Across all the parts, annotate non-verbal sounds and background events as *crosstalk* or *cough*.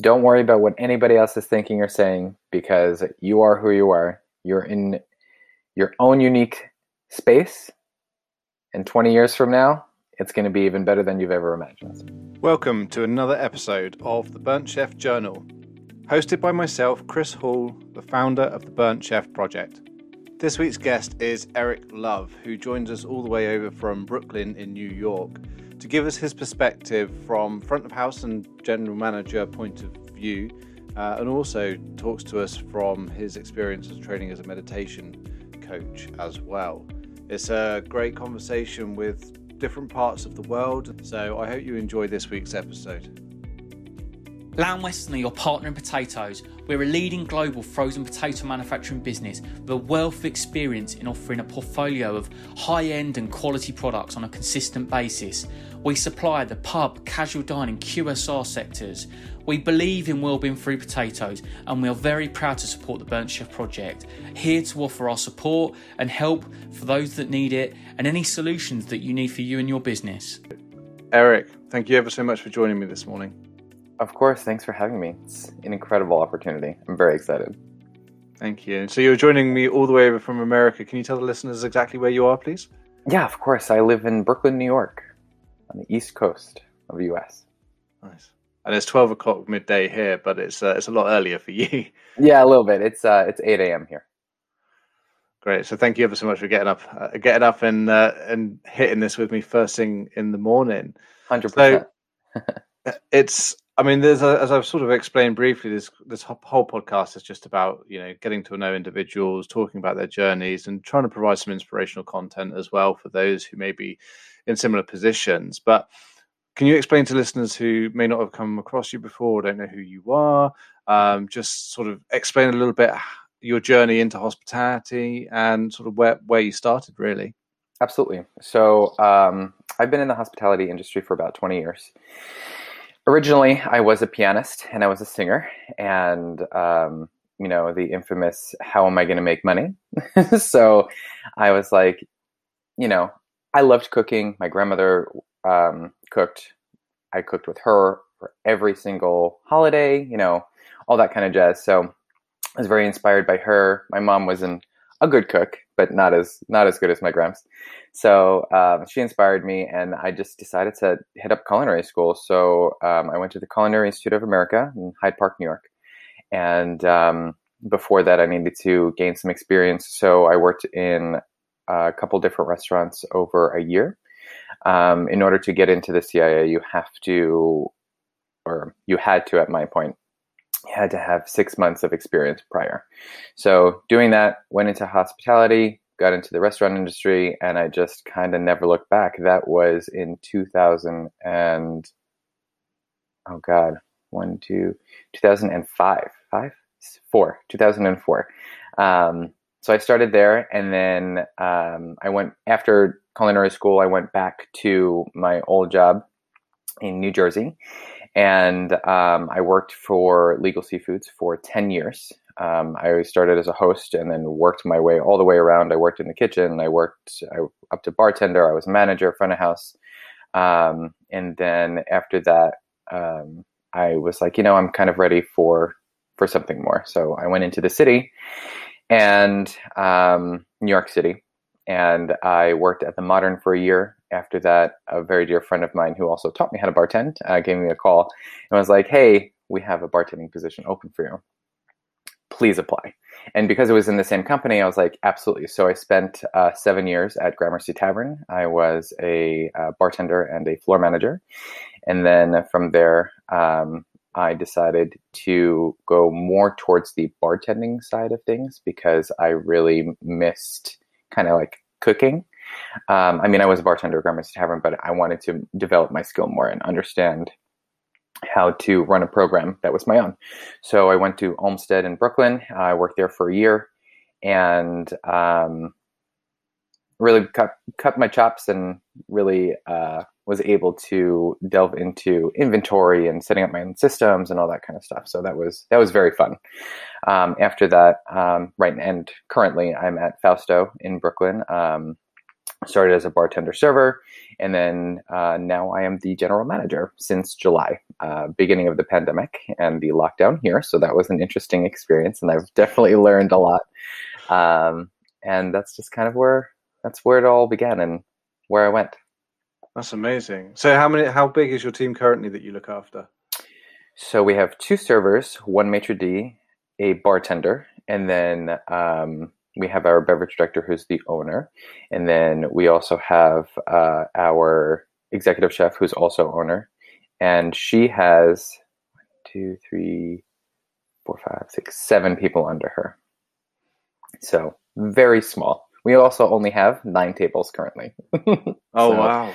Don't worry about what anybody else is thinking or saying because you are who you are. You're in your own unique space. And 20 years from now, it's going to be even better than you've ever imagined. Welcome to another episode of the Burnt Chef Journal, hosted by myself, Chris Hall, the founder of the Burnt Chef Project. This week's guest is Erik Love, who joins us all the way over from Brooklyn in New York to give us his perspective from front of house and general manager point of view, uh, and also talks to us from his experience as training as a meditation coach as well. It's a great conversation with different parts of the world, so I hope you enjoy this week's episode. Lamb Weston are your partner in potatoes. We're a leading global frozen potato manufacturing business with a wealth of experience in offering a portfolio of high end and quality products on a consistent basis. We supply the pub, casual dining, QSR sectors. We believe in well-being through potatoes and we are very proud to support the Burnt Chef project. Here to offer our support and help for those that need it and any solutions that you need for you and your business. Erik, thank you ever so much for joining me this morning. Of course, thanks for having me. It's an incredible opportunity. I'm very excited. Thank you. So you're joining me all the way over from America. Can you tell the listeners exactly where you are, please? Yeah, of course. I live in Brooklyn, New York, on the east coast of the U.S. Nice. And it's 12 o'clock midday here, but it's uh, it's a lot earlier for you. *laughs* Yeah, a little bit. It's uh, it's 8 a.m. here. Great. So thank you ever so much for getting up, uh, getting up and uh, and hitting this with me first thing in the morning. Hundred percent. *laughs* It's I mean, there's a, as I've sort of explained briefly, this this whole podcast is just about you know getting to know individuals, talking about their journeys, and trying to provide some inspirational content as well for those who may be in similar positions. But can you explain to listeners who may not have come across you before, don't know who you are, um, just sort of explain a little bit your journey into hospitality and sort of where where you started, really? Absolutely. So um, I've been in the hospitality industry for about 20 years originally I was a pianist and I was a singer, and um, you know the infamous "How am I going to make money?" *laughs* so I was like, you know, I loved cooking. My grandmother um, cooked. I cooked with her for every single holiday, you know, all that kind of jazz. So I was very inspired by her. My mom was an, a good cook, but not as not as good as my grams. So um, she inspired me, and I just decided to hit up culinary school. So um, I went to the Culinary Institute of America in Hyde Park, New York, and um, before that, I needed to gain some experience. So I worked in a couple different restaurants over a year. Um, in order to get into the CIA, you have to, or you had to, at my point, had to have six months of experience prior. So doing that, went into hospitality, got into the restaurant industry, and I just kind of never looked back. That was in 2000 and oh god, one, two, 2005, five, four, 2004. Um, so I started there, and then um, I went after culinary school. I went back to my old job in New Jersey, and um, I worked for Legal Seafoods for 10 years. Um, I started as a host and then worked my way all the way around. I worked in the kitchen. I worked I, up to bartender. I was a manager, front of house. Um, and then after that, um, I was like, you know, I'm kind of ready for for something more. So I went into the city and um, New York City, and I worked at the Modern for a year after that, a very dear friend of mine who also taught me how to bartend uh, gave me a call and was like, "Hey, we have a bartending position open for you. Please apply." And because it was in the same company, I was like, "Absolutely." So I spent uh, seven years at Gramercy Tavern. I was a uh, bartender and a floor manager, and then from there. Um, I decided to go more towards the bartending side of things because I really missed kind of like cooking um, I mean, I was a bartender at Gramercy Tavern, but I wanted to develop my skill more and understand how to run a program that was my own. So I went to Olmsted in Brooklyn. I worked there for a year and um, really cut cut my chops and really uh, was able to delve into inventory and setting up my own systems and all that kind of stuff. So that was that was very fun. Um, after that, um, right and currently I'm at Fausto in Brooklyn. Um, started as a bartender server, and then uh, now I am the general manager since July, uh, beginning of the pandemic and the lockdown here. So that was an interesting experience, and I've definitely learned a lot. Um, and that's just kind of where that's where it all began and where I went. That's amazing. So how many? How big is your team currently that you look after? So we have two servers, one maitre d, a bartender, and then um, we have our beverage director who's the owner and then we also have uh, our executive chef who's also owner and she has one, two three four five six seven people under her so very small we also only have nine tables currently *laughs* oh so, wow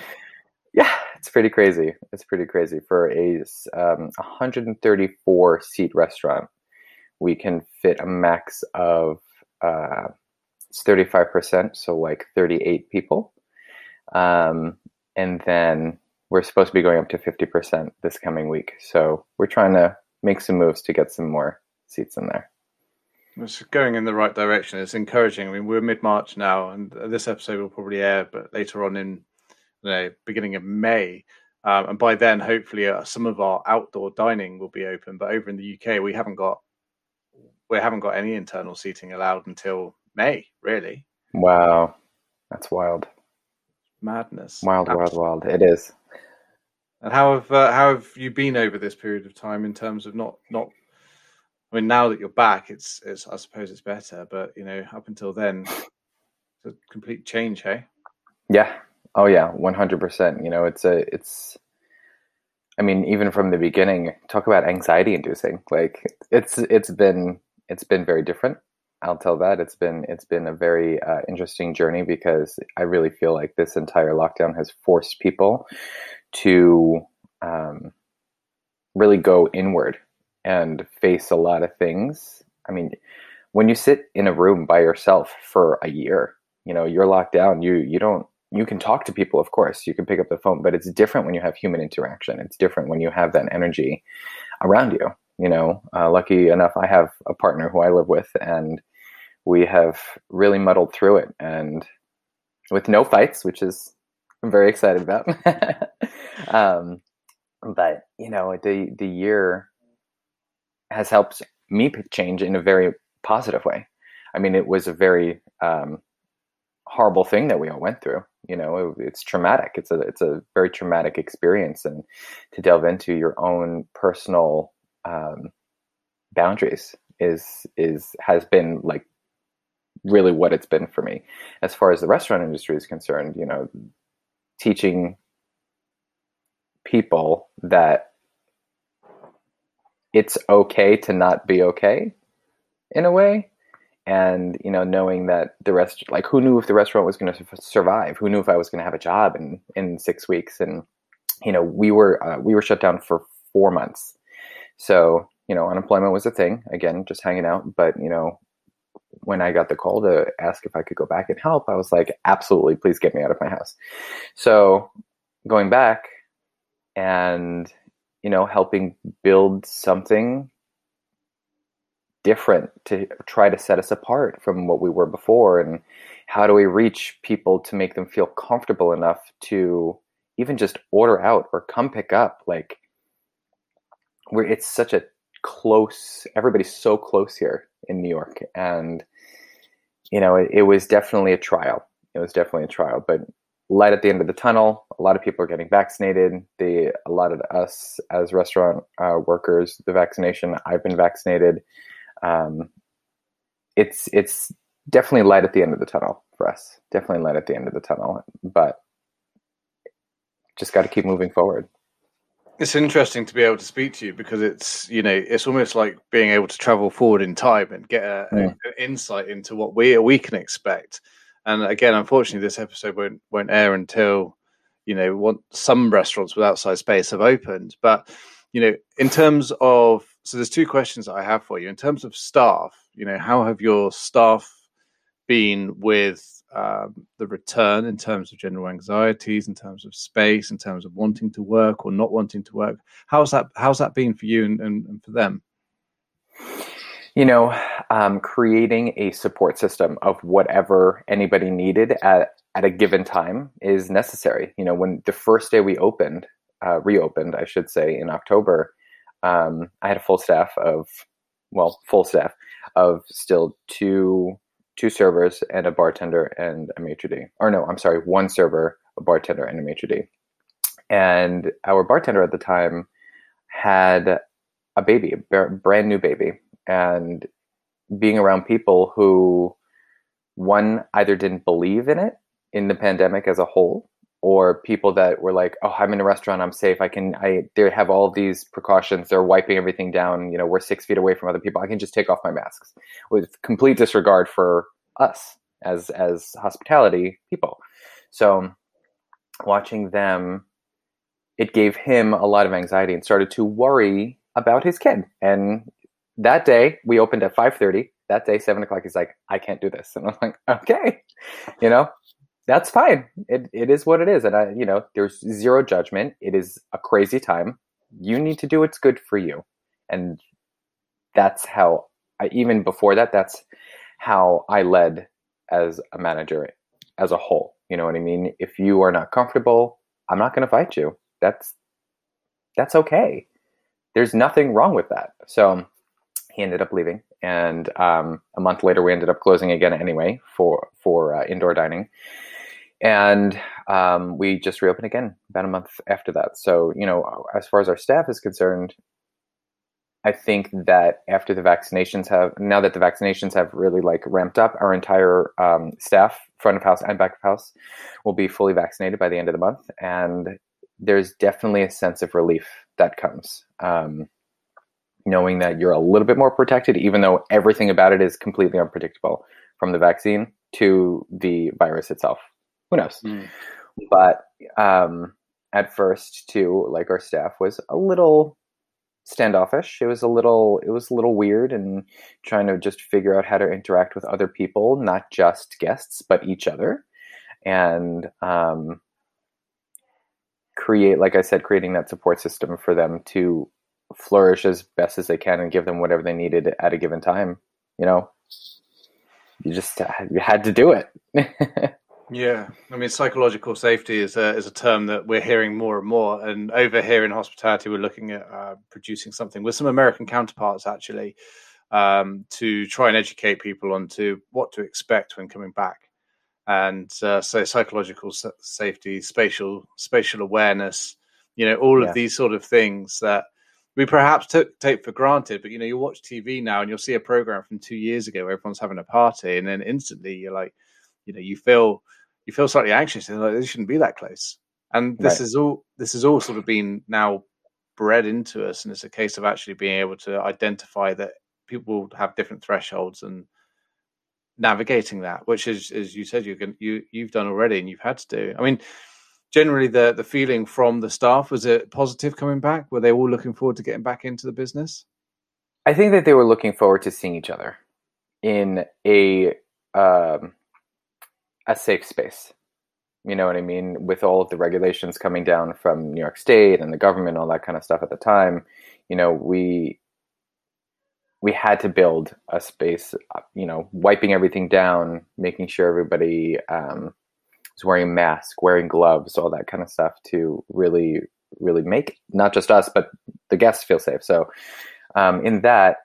yeah it's pretty crazy it's pretty crazy for a um, 134 seat restaurant we can fit a max of uh, it's 35%, so like 38 people. Um, and then we're supposed to be going up to 50% this coming week. So we're trying to make some moves to get some more seats in there. It's going in the right direction. It's encouraging. I mean, we're mid March now, and this episode will probably air, but later on in you know, beginning of May. Um, and by then, hopefully, uh, some of our outdoor dining will be open. But over in the UK, we haven't got we haven't got any internal seating allowed until May, really. Wow, that's wild. Madness. Wild, wild, wild. It is. And how have uh, how have you been over this period of time in terms of not not? I mean, now that you're back, it's it's I suppose it's better, but you know, up until then, it's a complete change, hey? Yeah. Oh yeah, one hundred percent. You know, it's a it's. I mean, even from the beginning, talk about anxiety inducing. Like it's it's been it's been very different. I'll tell that it's been it's been a very uh, interesting journey because I really feel like this entire lockdown has forced people to um, really go inward and face a lot of things. I mean, when you sit in a room by yourself for a year, you know you're locked down. You you don't you can talk to people, of course. You can pick up the phone, but it's different when you have human interaction. It's different when you have that energy around you you know, uh, lucky enough, I have a partner who I live with, and we have really muddled through it and with no fights, which is I'm very excited about. *laughs* um, but you know, the the year has helped me change in a very positive way. I mean, it was a very um, horrible thing that we all went through. You know, it, it's traumatic. It's a it's a very traumatic experience, and to delve into your own personal um, boundaries is is has been like really what it's been for me. As far as the restaurant industry is concerned, you know, teaching people that it's okay to not be okay in a way and you know knowing that the rest like who knew if the restaurant was going to survive? Who knew if i was going to have a job in in six weeks? And you know we were uh, we were shut down for four months. So you know unemployment was a thing again just hanging out. But you know when I got the call to ask if I could go back and help, I was like, absolutely, please get me out of my house. So going back and, you know, helping build something different to try to set us apart from what we were before and how do we reach people to make them feel comfortable enough to even just order out or come pick up like where it's such a close everybody's so close here in New York, and you know, it, it was definitely a trial. It was definitely a trial, but light at the end of the tunnel. A lot of people are getting vaccinated. The a lot of us as restaurant uh, workers, the vaccination. I've been vaccinated. Um, it's it's definitely light at the end of the tunnel for us. Definitely light at the end of the tunnel, but just got to keep moving forward. It's interesting to be able to speak to you because it's you know it's almost like being able to travel forward in time and get a, yeah. an insight into what we we can expect. And again, unfortunately, this episode won't won't air until you know what some restaurants with outside space have opened. But you know, in terms of so there's two questions that I have for you. In terms of staff, you know, how have your staff been with um, the return in terms of general anxieties, in terms of space, in terms of wanting to work or not wanting to work. How's that? How's that been for you and, and, and for them? you know, um, creating a support system of whatever anybody needed at, at a given time is necessary. You know, when the first day we opened, uh, reopened, I should say, in October, um, I had a full staff of, well, full staff of still two two servers and a bartender and a maitre d. Or no, I'm sorry, one server, a bartender, and a maitre d. And our bartender at the time had a baby, a brand new baby, and being around people who one either didn't believe in it in the pandemic as a whole or people that were like oh i'm in a restaurant i'm safe i can i they have all these precautions they're wiping everything down you know we're six feet away from other people i can just take off my masks. With complete disregard for us as as hospitality people. So watching them it gave him a lot of anxiety and started to worry about his kid. And that day we opened at 5.30 that day 7 o'clock he's like i can't do this. And i'm like okay. *laughs* You know that's fine. It, it is what it is. And i you know there's zero judgment. It is a crazy time. You need to do what's good for you. And that's how I, even before that that's how i led as a manager as a whole. You know what i mean? If you are not comfortable i'm not going to fight you. That's that's okay. There's nothing wrong with that. So he ended up leaving, and um, a month later we ended up closing again anyway for for uh, indoor dining, and um, we just reopened again about a month after that. So you know, as far as our staff is concerned, I think that after the vaccinations have now that the vaccinations have really like ramped up, our entire um, staff, front of house and back of house, will be fully vaccinated by the end of the month, and there's definitely a sense of relief that comes. Um, knowing that you're a little bit more protected, even though everything about it is completely unpredictable from the vaccine to the virus itself. Who knows? Mm. But um, at first, too, like our staff was a little standoffish. It was a little, it was a little weird, and trying to just figure out how to interact with other people, not just guests, but each other, and um, create, like I said, creating that support system for them to flourish as best as they can and give them whatever they needed at a given time. You know, you just you had to do it. *laughs* yeah, I mean, psychological safety is a is a term that we're hearing more and more. And over here in hospitality, we're looking at uh, producing something with some American counterparts actually um, to try and educate people on to what to expect when coming back. And uh, so, psychological safety, spatial spatial awareness, you know, all yeah. of these sort of things that we perhaps take for granted. But you know, you watch TV now and you'll see a program from two years ago where everyone's having a party, and then instantly you're like, you know, you feel you feel slightly anxious and like this shouldn't be that close. And this right. is all this is all sort of been now bred into us, and it's a case of actually being able to identify that people have different thresholds and navigating that, which is, as you said, you can you you've done already and you've had to do. I mean, generally the the feeling from the staff was it positive coming back? Were they all looking forward to getting back into the business? I think that they were looking forward to seeing each other in a um, a safe space. You know what I mean? With all of the regulations coming down from New York State and the government, all that kind of stuff at the time, you know, we we had to build a space. You know, wiping everything down, making sure everybody um, wearing a mask, wearing gloves, all that kind of stuff to really, really make not just us but the guests feel safe. So, um, in that,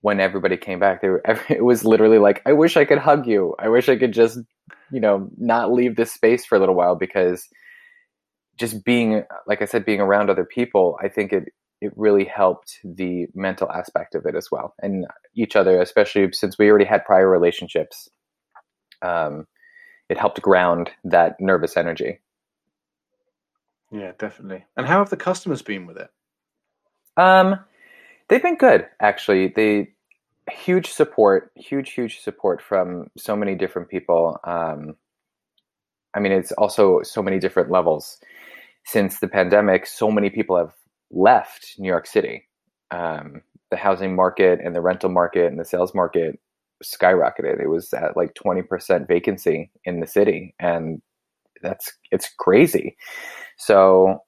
when everybody came back, they were, *laughs* it was literally like, I wish I could hug you. I wish I could just, you know, not leave this space for a little while because just being, like I said, being around other people, I think it it really helped the mental aspect of it as well, and each other, especially since we already had prior relationships. Um, it helped ground that nervous energy. Yeah, definitely. And how have the customers been with it? Um, they've been good actually. They huge support, huge, huge support from so many different people. Um, I mean, it's also so many different levels. Since the pandemic, so many people have left New York City. Um, the housing market and the rental market and the sales market skyrocketed. It was at like 20% vacancy in the city and that's it's crazy. So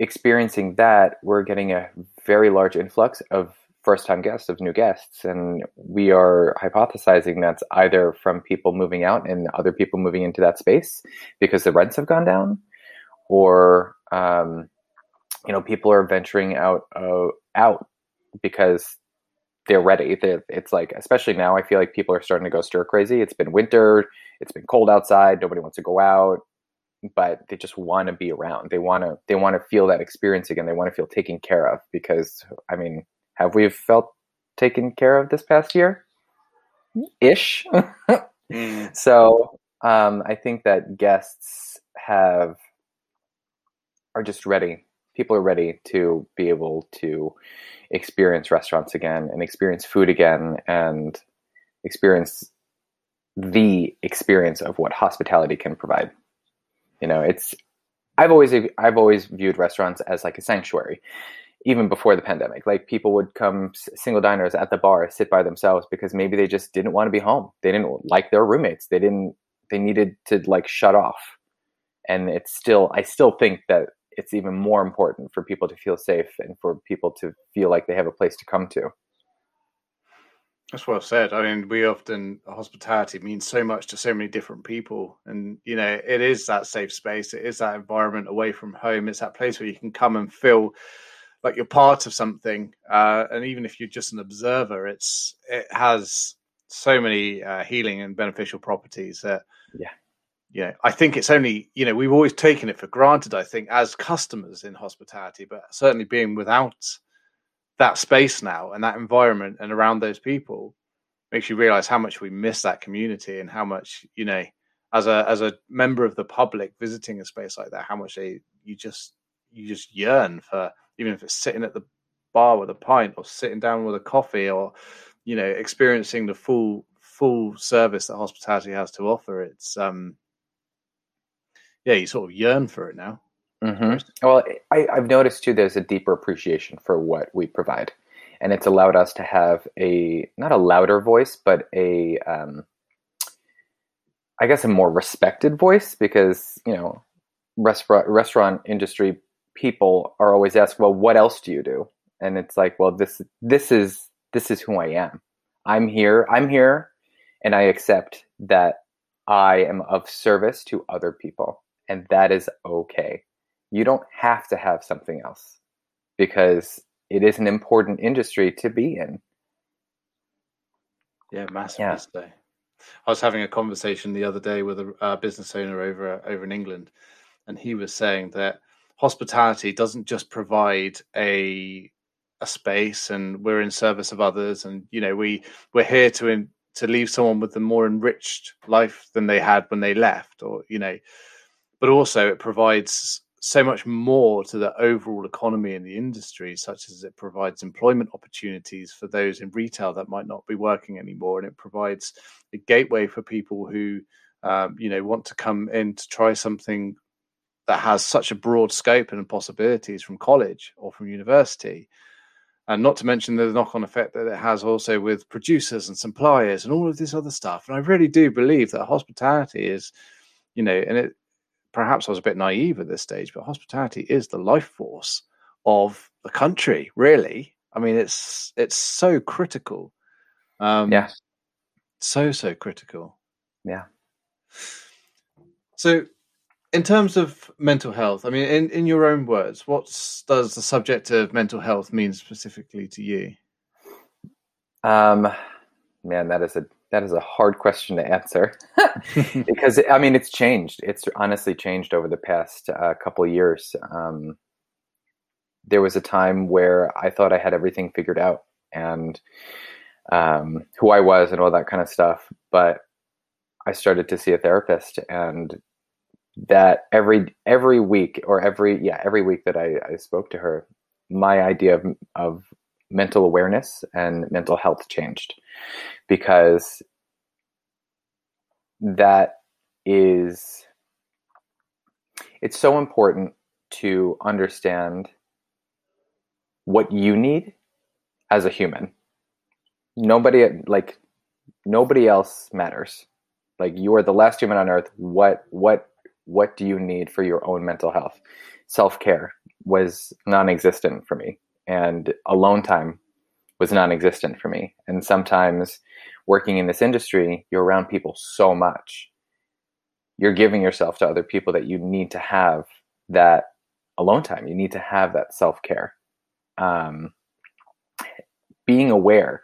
experiencing that, we're getting a very large influx of first time guests, of new guests. And we are hypothesizing that's either from people moving out and other people moving into that space because the rents have gone down, or, um, you know, people are venturing out, uh, out because they're ready. They're, it's like, especially now, I feel like people are starting to go stir crazy. It's been winter, it's been cold outside, nobody wants to go out but they just want to be around. They want to they want to feel that experience again. They want to feel taken care of because I mean, have we felt taken care of this past year? Ish. mm. *laughs* So um, I think that guests have are just ready. People are ready to be able to experience restaurants again and experience food again and experience the experience of what hospitality can provide. You know, it's I've always I've always viewed restaurants as like a sanctuary, even before the pandemic. Like people would come single diners at the bar, sit by themselves because maybe they just didn't want to be home. They didn't like their roommates. They didn't. They needed to like shut off. And it's still I still think that it's even more important for people to feel safe and for people to feel like they have a place to come to. That's well said. I mean, we often hospitality means so much to so many different people, and you know, it is that safe space. It is that environment away from home. It's that place where you can come and feel like you're part of something. Uh, and even if you're just an observer, it's it has so many uh, healing and beneficial properties that yeah, yeah. I think it's only you know we've always taken it for granted. I think as customers in hospitality, but certainly being without that space now and that environment and around those people makes you realize how much we miss that community and how much you know as a as a member of the public visiting a space like that how much they you just you just yearn for even if it's sitting at the bar with a pint or sitting down with a coffee or you know experiencing the full full service that hospitality has to offer it's um yeah you sort of yearn for it now Mm-hmm. Well, I, I've noticed too. There's a deeper appreciation for what we provide, and it's allowed us to have a not a louder voice, but a um, I guess a more respected voice because you know restaurant restaurant industry people are always asked, well, what else do you do? And it's like, well, this this is this is who I am. I'm here. I'm here, and I accept that I am of service to other people, and that is okay you don't have to have something else because it is an important industry to be in. Yeah, massively yeah. so. I was having a conversation the other day with a uh, business owner over over in England, and he was saying that hospitality doesn't just provide a a space, and we're in service of others, and you know we we're here to in, to leave someone with a more enriched life than they had when they left, or you know, but also it provides so much more to the overall economy and the industry, such as it provides employment opportunities for those in retail that might not be working anymore, and it provides a gateway for people who, um, you know, want to come in to try something that has such a broad scope and possibilities from college or from university. And not to mention the knock on effect that it has also with producers and suppliers and all of this other stuff. And I really do believe that hospitality is, you know, and it, perhaps I was a bit naive at this stage, but hospitality is the life force of the country. Really, I mean, it's it's so critical. Um, yeah, so so critical. Yeah. So, in terms of mental health, I mean, in in your own words, what does the subject of mental health mean specifically to you? Um, man, that is a that is a hard question to answer *laughs* *laughs* because I mean it's changed. It's honestly changed over the past uh, couple years. Um, there was a time where I thought I had everything figured out and um, who I was and all that kind of stuff, but I started to see a therapist, and that every every week or every yeah every week that I, I spoke to her, my idea of, of mental awareness and mental health changed because that is it's so important to understand what you need as a human. Nobody like nobody else matters. Like you are the last human on earth. What what what do you need for your own mental health? Self-care was non-existent for me and alone time was non-existent for me. And sometimes working in this industry, you're around people so much. You're giving yourself to other people that you need to have that alone time. You need to have that self-care. Um, being aware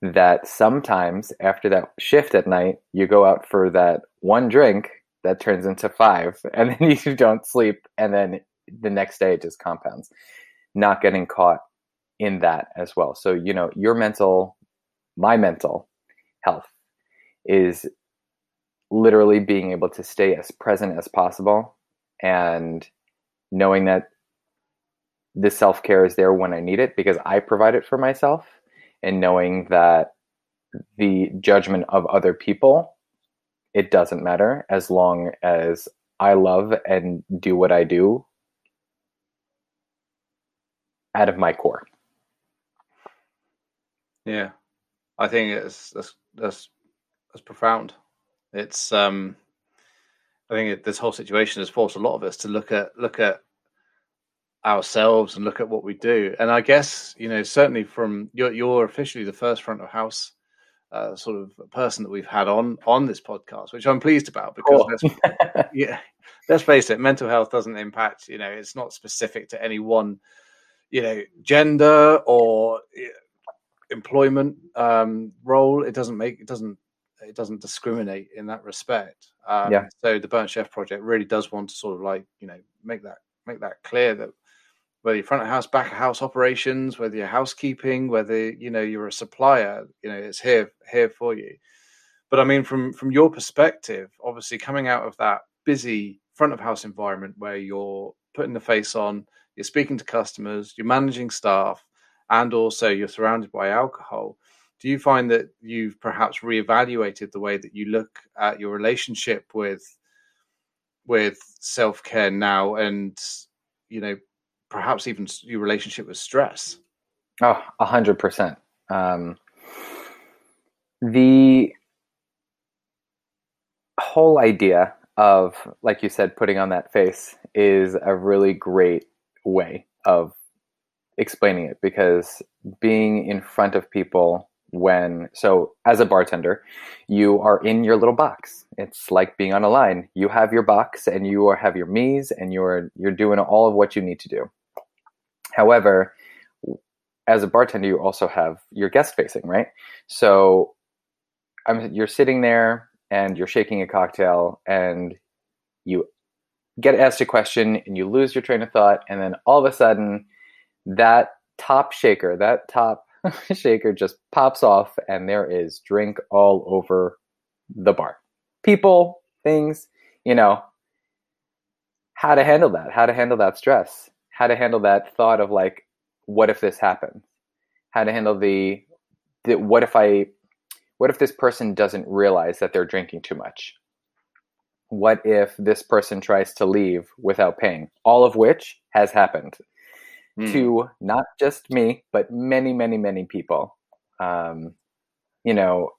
that sometimes after that shift at night, you go out for that one drink that turns into five, *laughs* and then you don't sleep, and then the next day it just compounds. Not getting caught in that as well. So, you know, your mental, my mental health is literally being able to stay as present as possible and knowing that the self care is there when I need it because I provide it for myself, and knowing that the judgment of other people, it doesn't matter as long as I love and do what I do out of my core. Yeah, I think it's that's that's that's profound. It's um, I think it, this whole situation has forced a lot of us to look at look at ourselves and look at what we do. And I guess you know certainly from you're you're officially the first front of house uh, sort of person that we've had on on this podcast, which I'm pleased about because let's, *laughs* yeah, let's face it, mental health doesn't impact. You know, it's not specific to any one you know gender or employment um, role. It doesn't make it doesn't it doesn't discriminate in that respect. Um, yeah. So the Burnt Chef project really does want to sort of like you know make that make that clear that whether you're front of house, back of house operations, whether you're housekeeping, whether you know you're a supplier, you know it's here here for you. But I mean, from from your perspective, obviously coming out of that busy front of house environment where you're putting the face on, you're speaking to customers, you're managing staff, and also you're surrounded by alcohol, do you find that you've perhaps reevaluated the way that you look at your relationship with with self care now, and you know perhaps even your relationship with stress? Oh, a hundred percent. Um, the whole idea of, like you said, putting on that face is a really great way of explaining it because being in front of people when so as a bartender you are in your little box. It's like being on a line. You have your box and you are, have your mise and you're you're doing all of what you need to do. However as a bartender you also have your guest facing right? So I'm, you're sitting there and you're shaking a cocktail and you get asked a question and you lose your train of thought and then all of a sudden that top shaker, that top *laughs* shaker just pops off and there is drink all over the bar. People, things, you know, how to handle that, how to handle that stress, how to handle that thought of like, what if this happens? How to handle the, the what if I, what if this person doesn't realize that they're drinking too much? What if this person tries to leave without paying? All of which has happened mm. to not just me, but many, many, many people. Um, you know,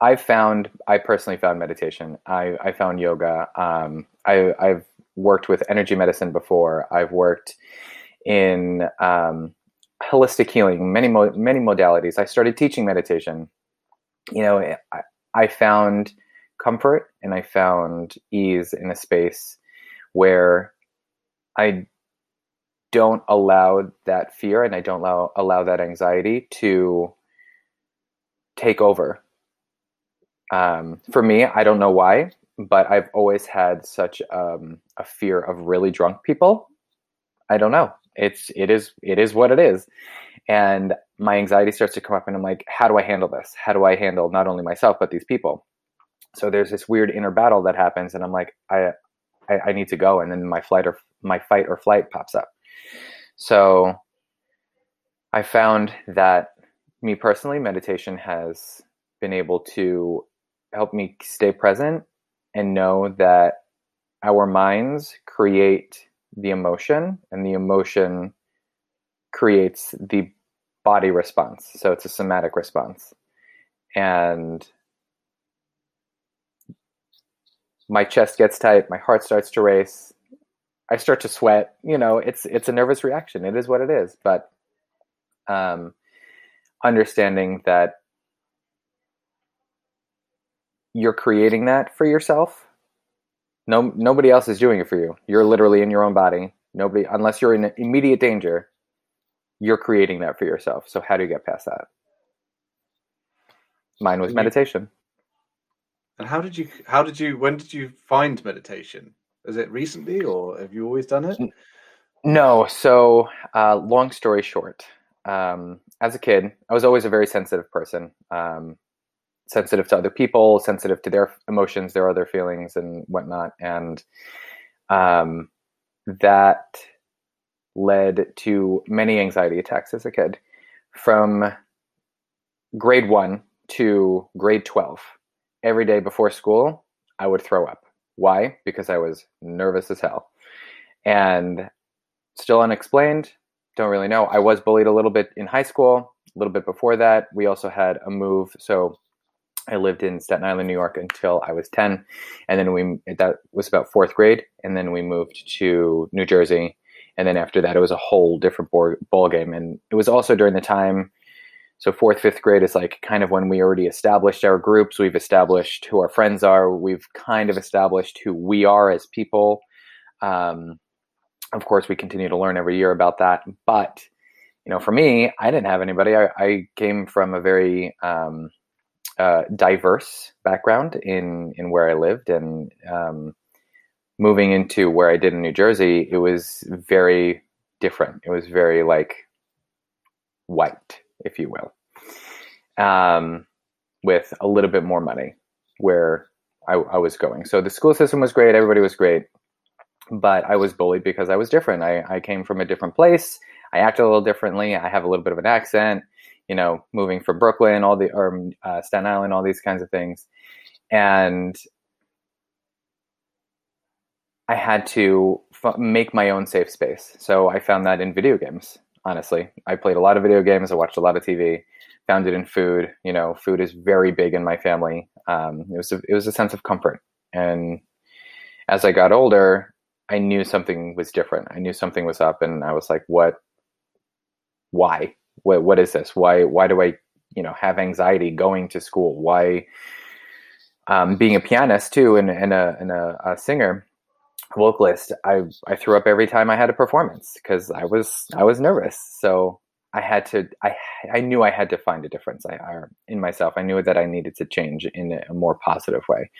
I found, I personally found meditation. I, I found yoga. Um, I, I've worked with energy medicine before. I've worked in um, holistic healing, many many modalities. I started teaching meditation. You know, I, I found comfort and I found ease in a space where I don't allow that fear and I don't allow allow that anxiety to take over. Um, for me, I don't know why, but I've always had such um, a fear of really drunk people. I don't know. It's it is it is what it is, and my anxiety starts to come up, and I'm like, how do I handle this? How do I handle not only myself but these people? So there's this weird inner battle that happens, and I'm like, I I, I need to go, and then my flight or my fight or flight pops up. So I found that me personally, meditation has been able to help me stay present and know that our minds create the emotion and the emotion creates the body response. So it's a somatic response. And my chest gets tight, my heart starts to race, I start to sweat. You know, it's it's a nervous reaction. It is what it is. But um, understanding that you're creating that for yourself. No, nobody else is doing it for you. You're literally in your own body. Nobody, unless you're in immediate danger, you're creating that for yourself. So how do you get past that? Mine was meditation. And how did you? How did you? When did you find meditation? Is it recently, or have you always done it? No. So, uh, long story short, um, as a kid, I was always a very sensitive person. Um, sensitive to other people, sensitive to their emotions, their other feelings, and whatnot. And um, that led to many anxiety attacks as a kid. From grade one to grade 12, every day before school, I would throw up. Why? Because I was nervous as hell. And still unexplained, don't really know. I was bullied a little bit in high school, a little bit before that. We also had a move. So I lived in Staten Island, New York until I was 10. And then we, that was about fourth grade. And then we moved to New Jersey. And then after that, it was a whole different ball game. And it was also during the time, so fourth, fifth grade is like kind of when we already established our groups. We've established who our friends are. We've kind of established who we are as people. Um, of course, we continue to learn every year about that. But, you know, for me, I didn't have anybody. I, I came from a very, um, uh, diverse background in in where I lived, and um, moving into where I did in New Jersey, it was very different. It was very like white, if you will, um, with a little bit more money where I, I was going. So the school system was great. Everybody was great but I was bullied because I was different. I, I came from a different place. I acted a little differently. I have a little bit of an accent you know, moving from Brooklyn, all the or uh, Staten Island, all these kinds of things, and I had to f- make my own safe space. So I found that in video games. Honestly, I played a lot of video games. I watched a lot of TV. Found it in food. You know, food is very big in my family. Um, it was a, it was a sense of comfort. And as I got older, I knew something was different. I knew something was up, and I was like, "What? Why? what, what is this? Why, why do I, you know, have anxiety going to school? Why, um, being a pianist too, and, and, a, and a, a singer, vocalist, I, I threw up every time I had a performance because I was, I was nervous. So I had to, I, I knew I had to find a difference I, I, in myself. I knew that I needed to change in a more positive way.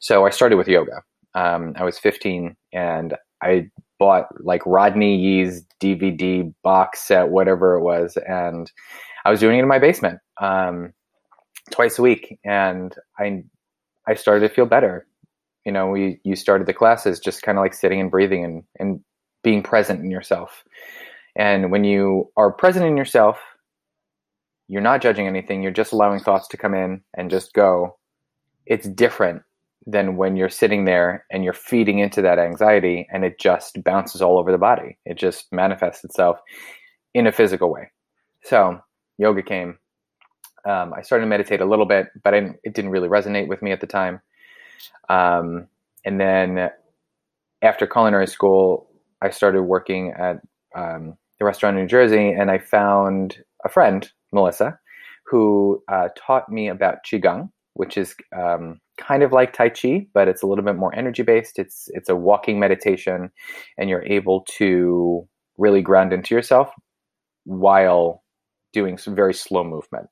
So I started with yoga. Um, I was 15 and I bought like Rodney Yee's DVD box set, whatever it was, and I was doing it in my basement um, twice a week, and I I started to feel better. You know, we you started the classes just kind of like sitting and breathing and and being present in yourself. And when you are present in yourself, you're not judging anything. You're just allowing thoughts to come in and just go. It's different than when you're sitting there and you're feeding into that anxiety and it just bounces all over the body. It just manifests itself in a physical way. So yoga came. Um, I started to meditate a little bit, but it didn't really resonate with me at the time. Um, and then after culinary school, I started working at um, the restaurant in New Jersey, and I found a friend, Melissa, who uh, taught me about qigong, which is um, kind of like Tai Chi, but it's a little bit more energy based. It's it's a walking meditation, and you're able to really ground into yourself while doing some very slow movement.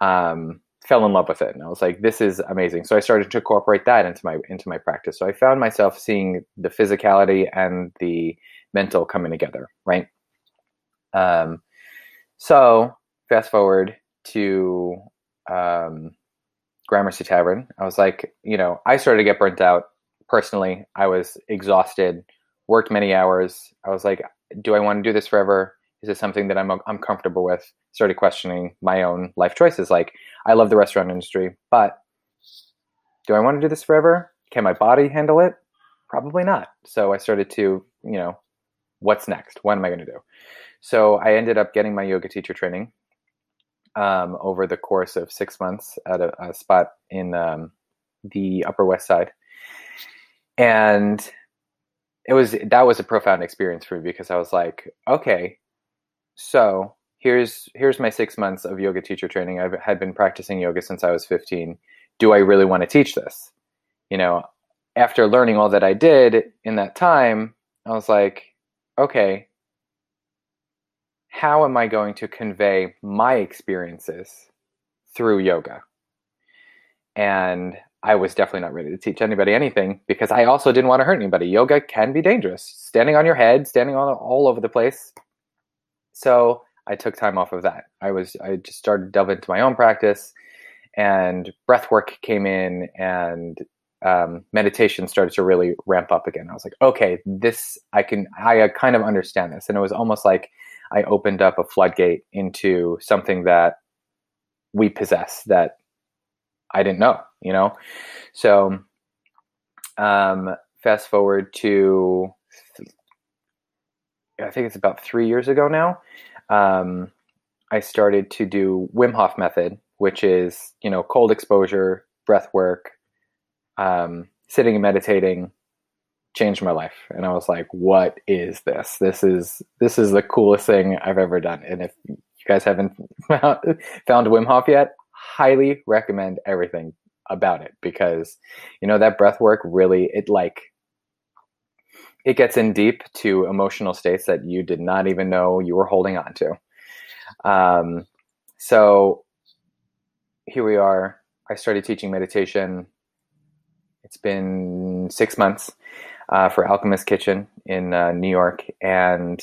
Um, fell in love with it, and I was like, "This is amazing." So I started to incorporate that into my into my practice. So I found myself seeing the physicality and the mental coming together, right? Um, so fast forward to um, Gramercy Tavern. I was like, you know, I started to get burnt out personally. I was exhausted, worked many hours. I was like, do I want to do this forever? Is this something that I'm I'm comfortable with? Started questioning my own life choices. Like, I love the restaurant industry, but do I want to do this forever? Can my body handle it? Probably not. So I started to, you know, what's next? What am I going to do? So I ended up getting my yoga teacher training um, over the course of six months at a, a spot in um, the Upper West Side. And it was that was a profound experience for me because I was like, okay, so here's here's my six months of yoga teacher training. I had been practicing yoga since I was 15. Do I really want to teach this? You know, after learning all that I did in that time, I was like, okay, how am I going to convey my experiences through yoga? And I was definitely not ready to teach anybody anything because I also didn't want to hurt anybody. Yoga can be dangerous, standing on your head, standing all, all over the place. So I took time off of that. I was I just started delving into my own practice, and breath work came in, and um, meditation started to really ramp up again. I was like, okay, this I can I kind of understand this, and it was almost like I opened up a floodgate into something that we possess that I didn't know, you know? So, um, fast forward to, I think it's about three years ago now. Um, I started to do Wim Hof method, which is, you know, cold exposure, breath work, um, sitting and meditating, changed my life. And I was like, what is this? This is, this is the coolest thing I've ever done. And if you guys haven't *laughs* found Wim Hof yet, highly recommend everything about it because you know that breath work really it like it gets in deep to emotional states that you did not even know you were holding on to. Um, so here we are. I started teaching meditation. It's been six months uh, for alchemist kitchen in uh, new york and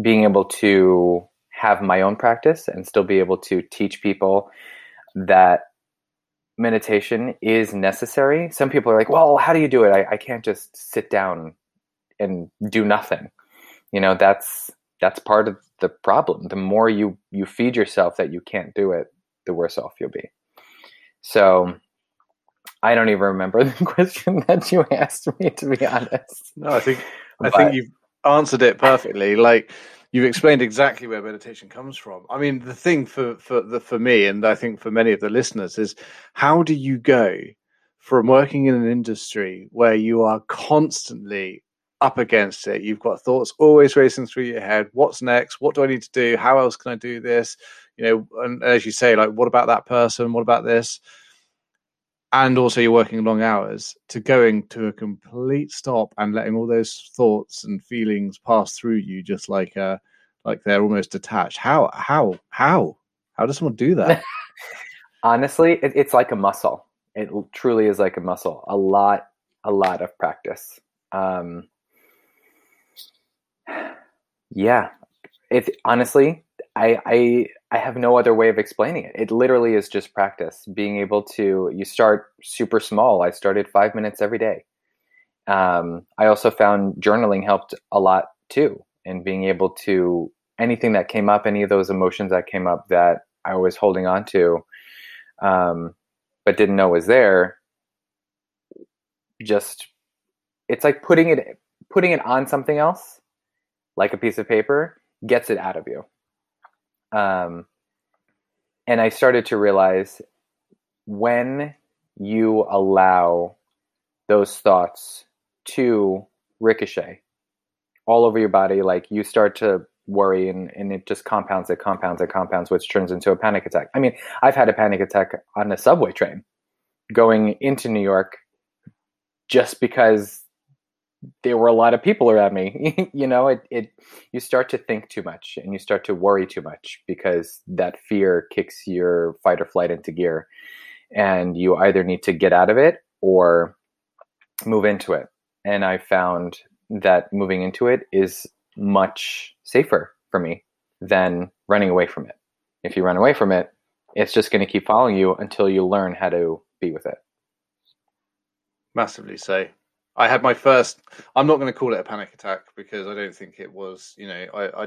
being able to have my own practice and still be able to teach people that meditation is necessary. Some people are like, well, how do you do it? I, I can't just sit down and do nothing. You know, that's that's part of the problem. The more you you feed yourself that you can't do it, the worse off you'll be. So I don't even remember *laughs* the question that you asked me to be honest. No, I think I but, think you've answered it perfectly. Like you've explained exactly where meditation comes from. I mean, the thing for for the, for me, and I think for many of the listeners, is how do you go from working in an industry where you are constantly up against it? You've got thoughts always racing through your head. What's next? What do I need to do? How else can I do this? You know, and as you say, like, what about that person? What about this? And also you're working long hours to going to a complete stop and letting all those thoughts and feelings pass through you just like uh like they're almost detached. How how how? How does someone do that? *laughs* Honestly it, it's like a muscle. It truly is like a muscle. A lot a lot of practice. Um *sighs* yeah. If honestly I, I I have no other way of explaining it. It literally is just practice. Being able to you start super small. I started five minutes every day. Um, I also found journaling helped a lot too, and being able to anything that came up, any of those emotions that came up that I was holding on to, um, but didn't know was there. Just it's like putting it putting it on something else, like a piece of paper, gets it out of you um, and I started to realize when you allow those thoughts to ricochet all over your body, like you start to worry and, and it just compounds, it compounds, it compounds, which turns into a panic attack. I mean, I've had a panic attack on a subway train going into New York just because there were a lot of people around me. *laughs* You know it, it you start to think too much and you start to worry too much because that fear kicks your fight or flight into gear and you either need to get out of it or move into it. And i found that moving into it is much safer for me than running away from it. If you run away from it it's just going to keep following you until you learn how to be with it. Massively so I had my first. I'm not going to call it a panic attack because I don't think it was. You know, I,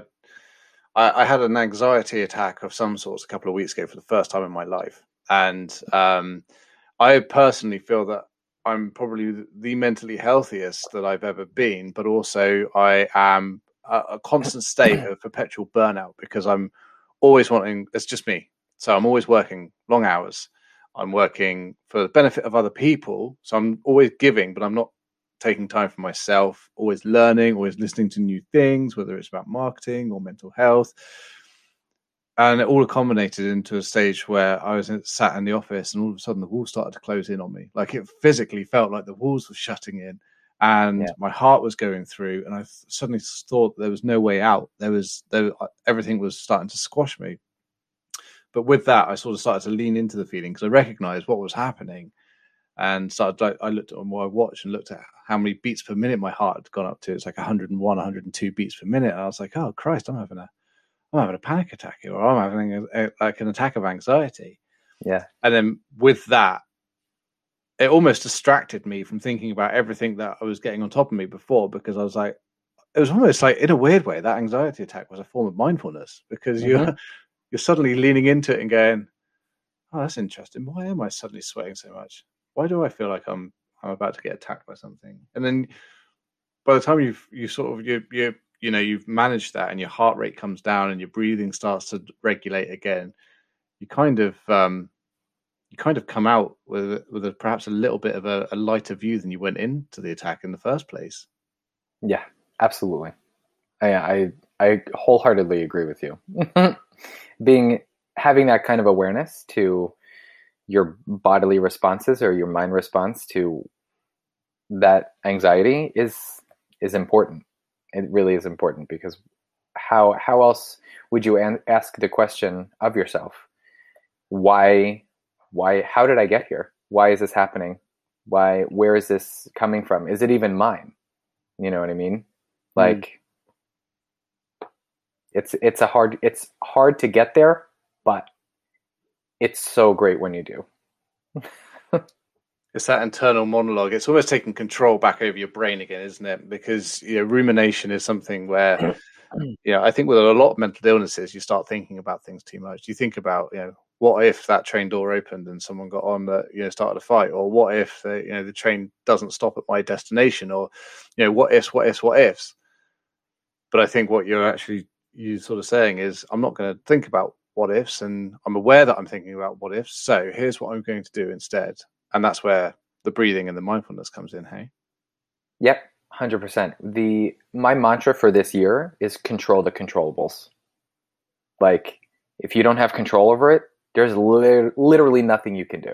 I, I had an anxiety attack of some sorts a couple of weeks ago for the first time in my life, and um, I personally feel that I'm probably the mentally healthiest that I've ever been, but also I am a, a constant state of perpetual burnout because I'm always wanting. It's just me, so I'm always working long hours. I'm working for the benefit of other people, so I'm always giving, but I'm not taking time for myself, always learning, always listening to new things, whether it's about marketing or mental health. And it all culminated into a stage where I was sat in the office and all of a sudden the walls started to close in on me. Like it physically felt like the walls were shutting in and yeah. my heart was going through and I suddenly thought there was no way out. There was, there, uh, everything was starting to squash me. But with that, I sort of started to lean into the feeling because I recognized what was happening and started. I looked at my watch and looked at how many beats per minute my heart had gone up to. It's like 101, 102 beats per minute. And I was like, oh Christ, I'm having a, I'm having a panic attack here, or I'm having a, a, like an attack of anxiety. Yeah. And then with that, it almost distracted me from thinking about everything that I was getting on top of me before because I was like, it was almost like in a weird way that anxiety attack was a form of mindfulness because mm-hmm. you're *laughs* you're suddenly leaning into it and going, oh, that's interesting. Why am I suddenly sweating so much? Why do I feel like I'm I'm about to get attacked by something? And then by the time you've you sort of you you you know you've managed that and your heart rate comes down and your breathing starts to regulate again, you kind of um you kind of come out with with a, perhaps a little bit of a, a lighter view than you went into the attack in the first place. Yeah, absolutely. I I, I wholeheartedly agree with you. *laughs* Being having that kind of awareness to your bodily responses or your mind response to that anxiety is is important. It really is important because how how else would you an- ask the question of yourself? Why why how did I get here? Why is this happening? Why where is this coming from? Is it even mine? You know what I mean? Hmm. Like mm. it's it's a hard it's hard to get there, but it's so great when you do. it's that internal monologue. It's almost taking control back over your brain again, isn't it? Because you know, rumination is something where, *clears throat* you know, I think with a lot of mental illnesses, you start thinking about things too much. You think about, you know, what if that train door opened and someone got on that you know started a fight, or what if the, you know the train doesn't stop at my destination, or you know what ifs, what ifs, what ifs. But I think what you're actually you sort of saying is, I'm not going to think about what ifs and I'm aware that I'm thinking about what ifs. So here's what I'm going to do instead. And that's where the breathing and the mindfulness comes in, hey? Yep, 100%. The my mantra for this year is control the controllables. Like if you don't have control over it, there's li- literally nothing you can do.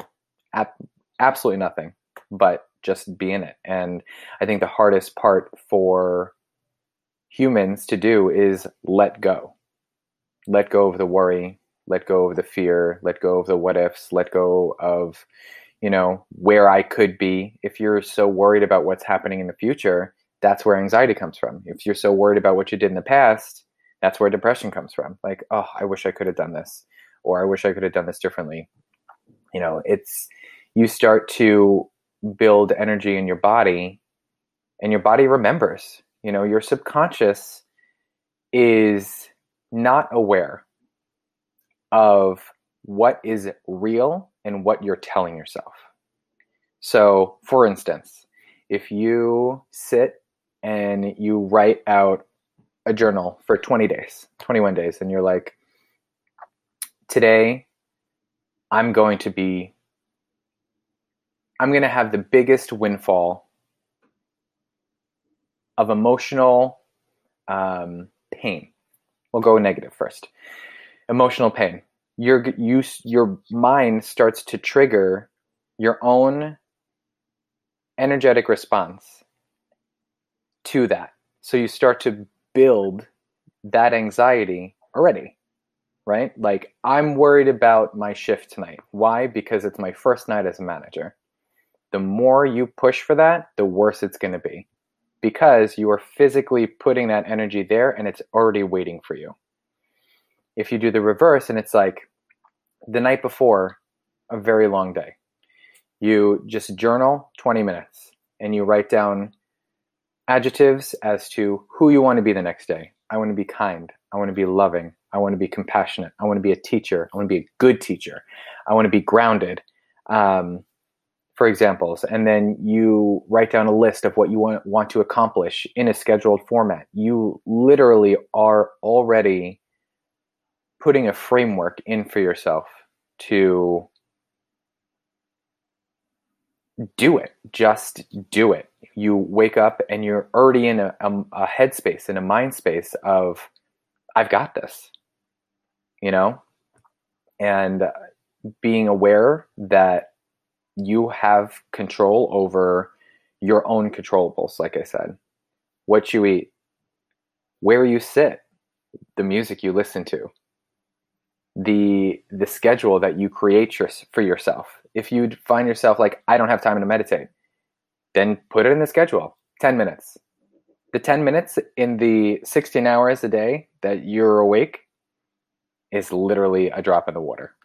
absolutely nothing but just be in it. And I think the hardest part for humans to do is let go let go of the worry, let go of the fear, let go of the what ifs, let go of, you know, where I could be. If you're so worried about what's happening in the future, that's where anxiety comes from. If you're so worried about what you did in the past, that's where depression comes from. Like, oh, I wish I could have done this, or I wish I could have done this differently. You know, it's you start to build energy in your body, and your body remembers. You know, your subconscious is not aware of what is real and what you're telling yourself. So, for instance, if you sit and you write out a journal for 20 days, 21 days, and you're like, today I'm going to be, I'm going to have the biggest windfall of emotional um, pain We'll go negative first. Emotional pain. Your you, your mind starts to trigger your own energetic response to that. So you start to build that anxiety already, right? Like I'm worried about my shift tonight. Why? Because it's my first night as a manager. The more you push for that, the worse it's going to be because you are physically putting that energy there and it's already waiting for you. If you do the reverse and it's like the night before a very long day, you just journal 20 minutes and you write down adjectives as to who you want to be the next day. I want to be kind. I want to be loving. I want to be compassionate. I want to be a teacher. I want to be a good teacher. I want to be grounded. Um, for examples, and then you write down a list of what you want, want to accomplish in a scheduled format. You literally are already putting a framework in for yourself to do it. Just do it. you wake up and you're already in a, a, a headspace in a mind space of i've got this you know and uh, being aware that you have control over your own controllables like i said. What you eat where you sit the music you listen to the the schedule that you create your, for yourself. If you find yourself like i don't have time to meditate then put it in the schedule 10 minutes. The 10 minutes in the 16 hours a day that you're awake is literally a drop in the water.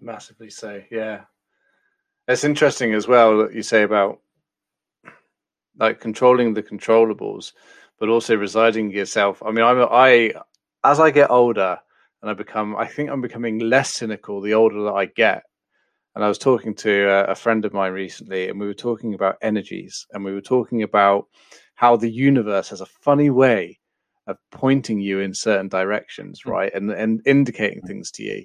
Massively so yeah it's interesting as well that you say about like controlling the controllables but also residing yourself i mean i'm i as i get older and i become i think i'm becoming less cynical the older that i get and I was talking to a, a friend of mine recently, and we were talking about energies, and we were talking about how the universe has a funny way of pointing you in certain directions, hmm. right, and and indicating things to you.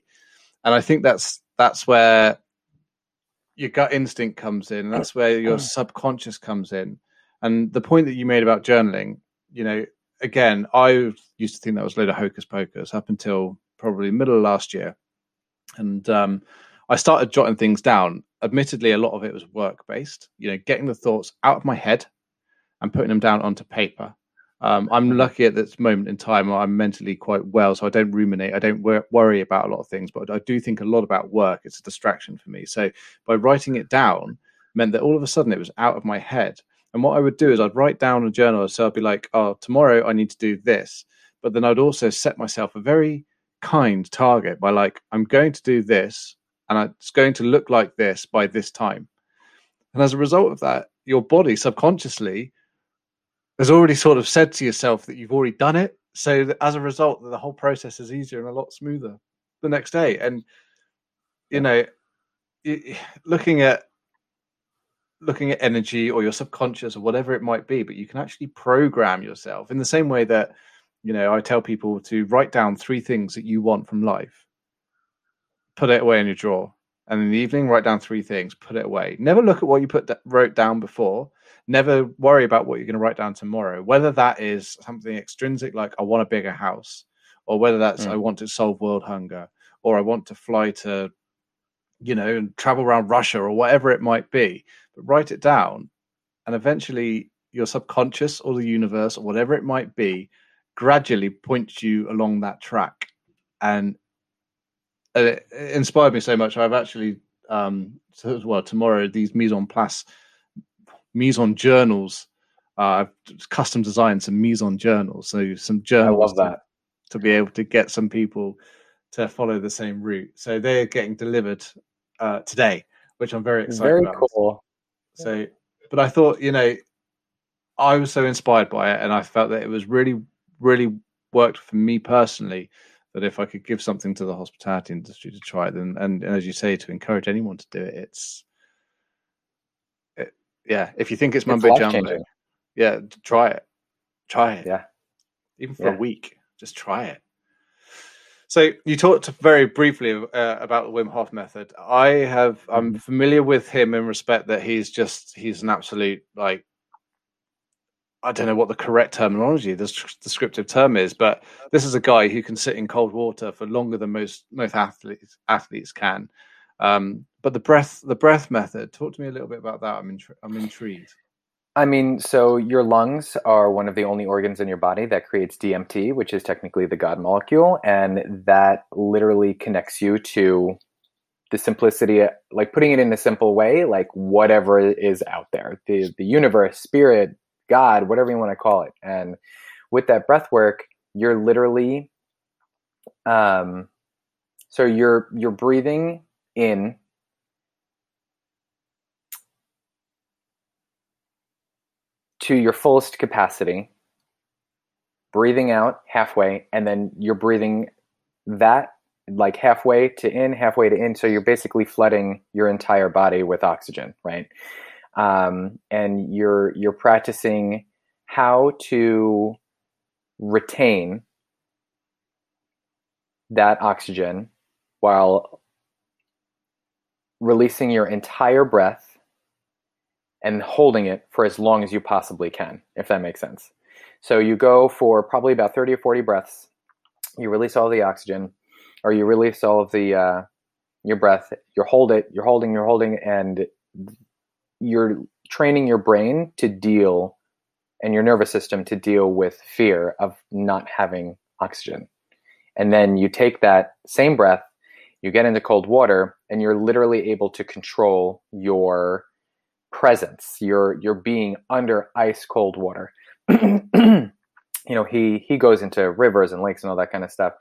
And I think that's that's where your gut instinct comes in. And that's where *coughs* your subconscious comes in. And the point that you made about journaling, you know, again, I used to think that was a load of hocus pocus up until probably middle of last year. And um, I started jotting things down. Admittedly, a lot of it was work based, you know, getting the thoughts out of my head and putting them down onto paper. Um, I'm lucky at this moment in time. I'm mentally quite well, so I don't ruminate. I don't wor- worry about a lot of things, but I do think a lot about work. It's a distraction for me. So by writing it down meant that all of a sudden it was out of my head. And what I would do is I'd write down a journal. So I'd be like, oh, tomorrow I need to do this. But then I'd also set myself a very kind target by like, I'm going to do this and it's going to look like this by this time. And as a result of that, your body subconsciously has already sort of said to yourself that you've already done it. So that as a result, the whole process is easier and a lot smoother the next day. And you know, looking at looking at energy or your subconscious or whatever it might be, but you can actually program yourself in the same way that you know I tell people to write down three things that you want from life put it away in your drawer. And in the evening, write down three things, put it away. Never look at what you put wrote down before. Never worry about what you're going to write down tomorrow. Whether that is something extrinsic, like I want a bigger house, or whether that's mm. I want to solve world hunger, or I want to fly to, you know, and travel around Russia, or whatever it might be. But write it down, and eventually your subconscious or the universe or whatever it might be gradually points you along that track and it inspired me so much. I've actually, um, so, well, tomorrow these mise en place, mise en journals. Uh, I've custom designed some mise en journals, so some journals. I love that to, to be able to get some people to follow the same route. So they're getting delivered uh, today, which I'm very excited very about. Very cool. So, but I thought, you know, I was so inspired by it, and I felt that it was really, really worked for me personally that if I could give something to the hospitality industry to try it, then and, and as you say, to encourage anyone to do it, it's it, yeah. If you think it's mumbo jumbo, yeah, try it, try it, yeah, even for yeah. a week, just try it. So you talked very briefly uh, about the Wim Hof method. I have I'm mm-hmm. familiar with him in respect that he's just he's an absolute like I don't know what the correct terminology, the descriptive term is, but this is a guy who can sit in cold water for longer than most most athletes athletes can. Um, but the breath the breath method. Talk to me a little bit about that. I'm intri- I'm intrigued. I mean, so your lungs are one of the only organs in your body that creates DMT, which is technically the God molecule, and that literally connects you to the simplicity, like putting it in a simple way, like whatever is out there, the the universe, spirit, God, whatever you want to call it. And with that breath work, you're literally um so you're you're breathing in to your fullest capacity, breathing out halfway, and then you're breathing that like halfway to in, halfway to in. So you're basically flooding your entire body with oxygen, right? um, and you're you're practicing how to retain that oxygen while releasing your entire breath and holding it for as long as you possibly can, if that makes sense. So you go for probably about 30 or 40 breaths. You release all the oxygen, or you release all of the uh, your breath. You hold it. You're holding. You're holding, and you're training your brain to deal and your nervous system to deal with fear of not having oxygen. And then you take that same breath, you get into cold water, and you're literally able to control your presence. You're you're being under ice cold water. *clears throat* you know, he he goes into rivers and lakes and all that kind of stuff.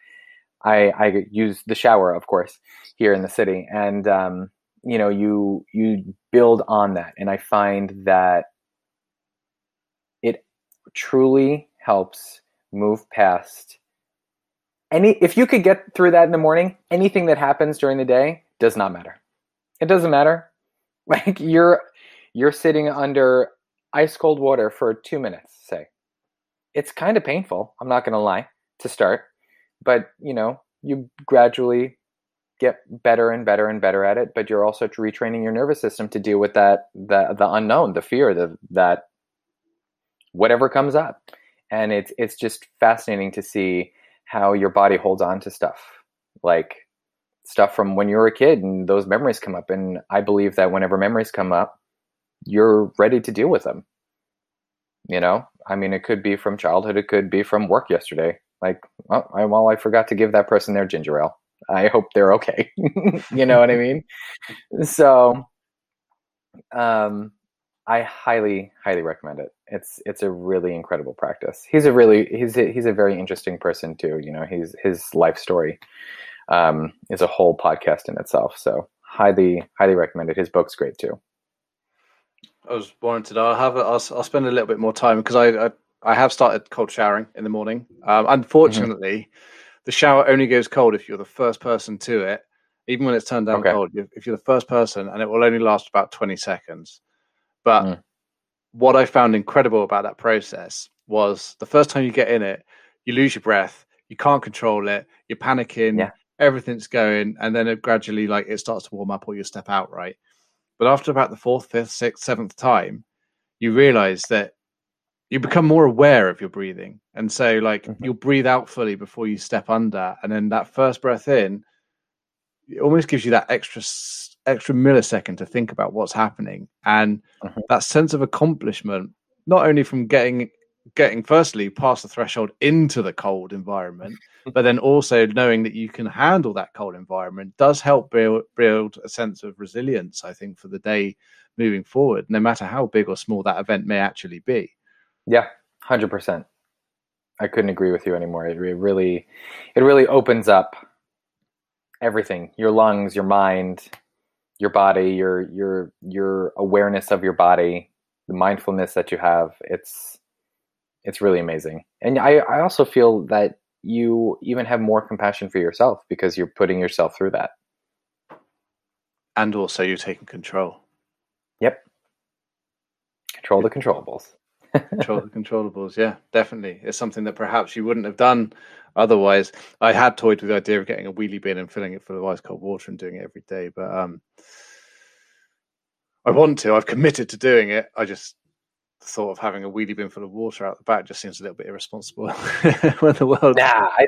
I I use the shower, of course, here in the city, and um, you know, you you build on that, and I find that it truly helps move past any. If you could get through that in the morning, anything that happens during the day does not matter. It doesn't matter. *laughs* Like you're you're sitting under ice cold water for two minutes, say. It's kind of painful, I'm not going to lie, to start. But, you know, you gradually get better and better and better at it, but you're also retraining your nervous system to deal with that, the, the unknown, the fear, the, that whatever comes up. And it's, it's just fascinating to see how your body holds on to stuff. Like, stuff from when you were a kid and those memories come up and i believe that whenever memories come up you're ready to deal with them. You know, I mean, it could be from childhood, it could be from work yesterday. Like, well, I, well, I forgot to give that person their ginger ale. I hope they're okay. *laughs* you know what I mean? So, um, I highly, highly recommend it. It's it's a really incredible practice. He's a really he's a, he's a very interesting person too. You know, he's his life story um, is a whole podcast in itself. So highly, highly recommended. His book's great too. I was warranted. I'll have. A, I'll, I'll spend a little bit more time because I, I, I have started cold showering in the morning. Um, unfortunately, mm-hmm. the shower only goes cold if you're the first person to it, even when it's turned down okay. cold. If you're the first person, and it will only last about twenty seconds. But mm. what I found incredible about that process was the first time you get in it, you lose your breath, you can't control it, you're panicking, yeah. everything's going, and then it gradually like it starts to warm up, or you step out right. But after about the fourth, fifth, sixth, seventh time, you realize that you become more aware of your breathing. And so, like, mm-hmm. you'll breathe out fully before you step under. And then that first breath in, it almost gives you that extra extra millisecond to think about what's happening and mm-hmm. that sense of accomplishment not only from getting getting firstly past the threshold into the cold environment, *laughs* but then also knowing that you can handle that cold environment does help build, build a sense of resilience, I think, for the day moving forward, no matter how big or small that event may actually be. Yeah, hundred percent. I couldn't agree with you anymore. It really, it really opens up everything: your lungs, your mind, your body, your your your awareness of your body, the mindfulness that you have. It's it's really amazing. And I, I also feel that you even have more compassion for yourself because you're putting yourself through that. And also you're taking control. Yep. Control the controllables. Control the controllables, yeah, definitely. It's something that perhaps you wouldn't have done otherwise. I had toyed with the idea of getting a wheelie bin and filling it full of ice cold water and doing it every day, but um I want to. I've committed to doing it. I just thought of having a wheelie bin full of water out the back just seems a little bit irresponsible *laughs* when the world. Nah, I,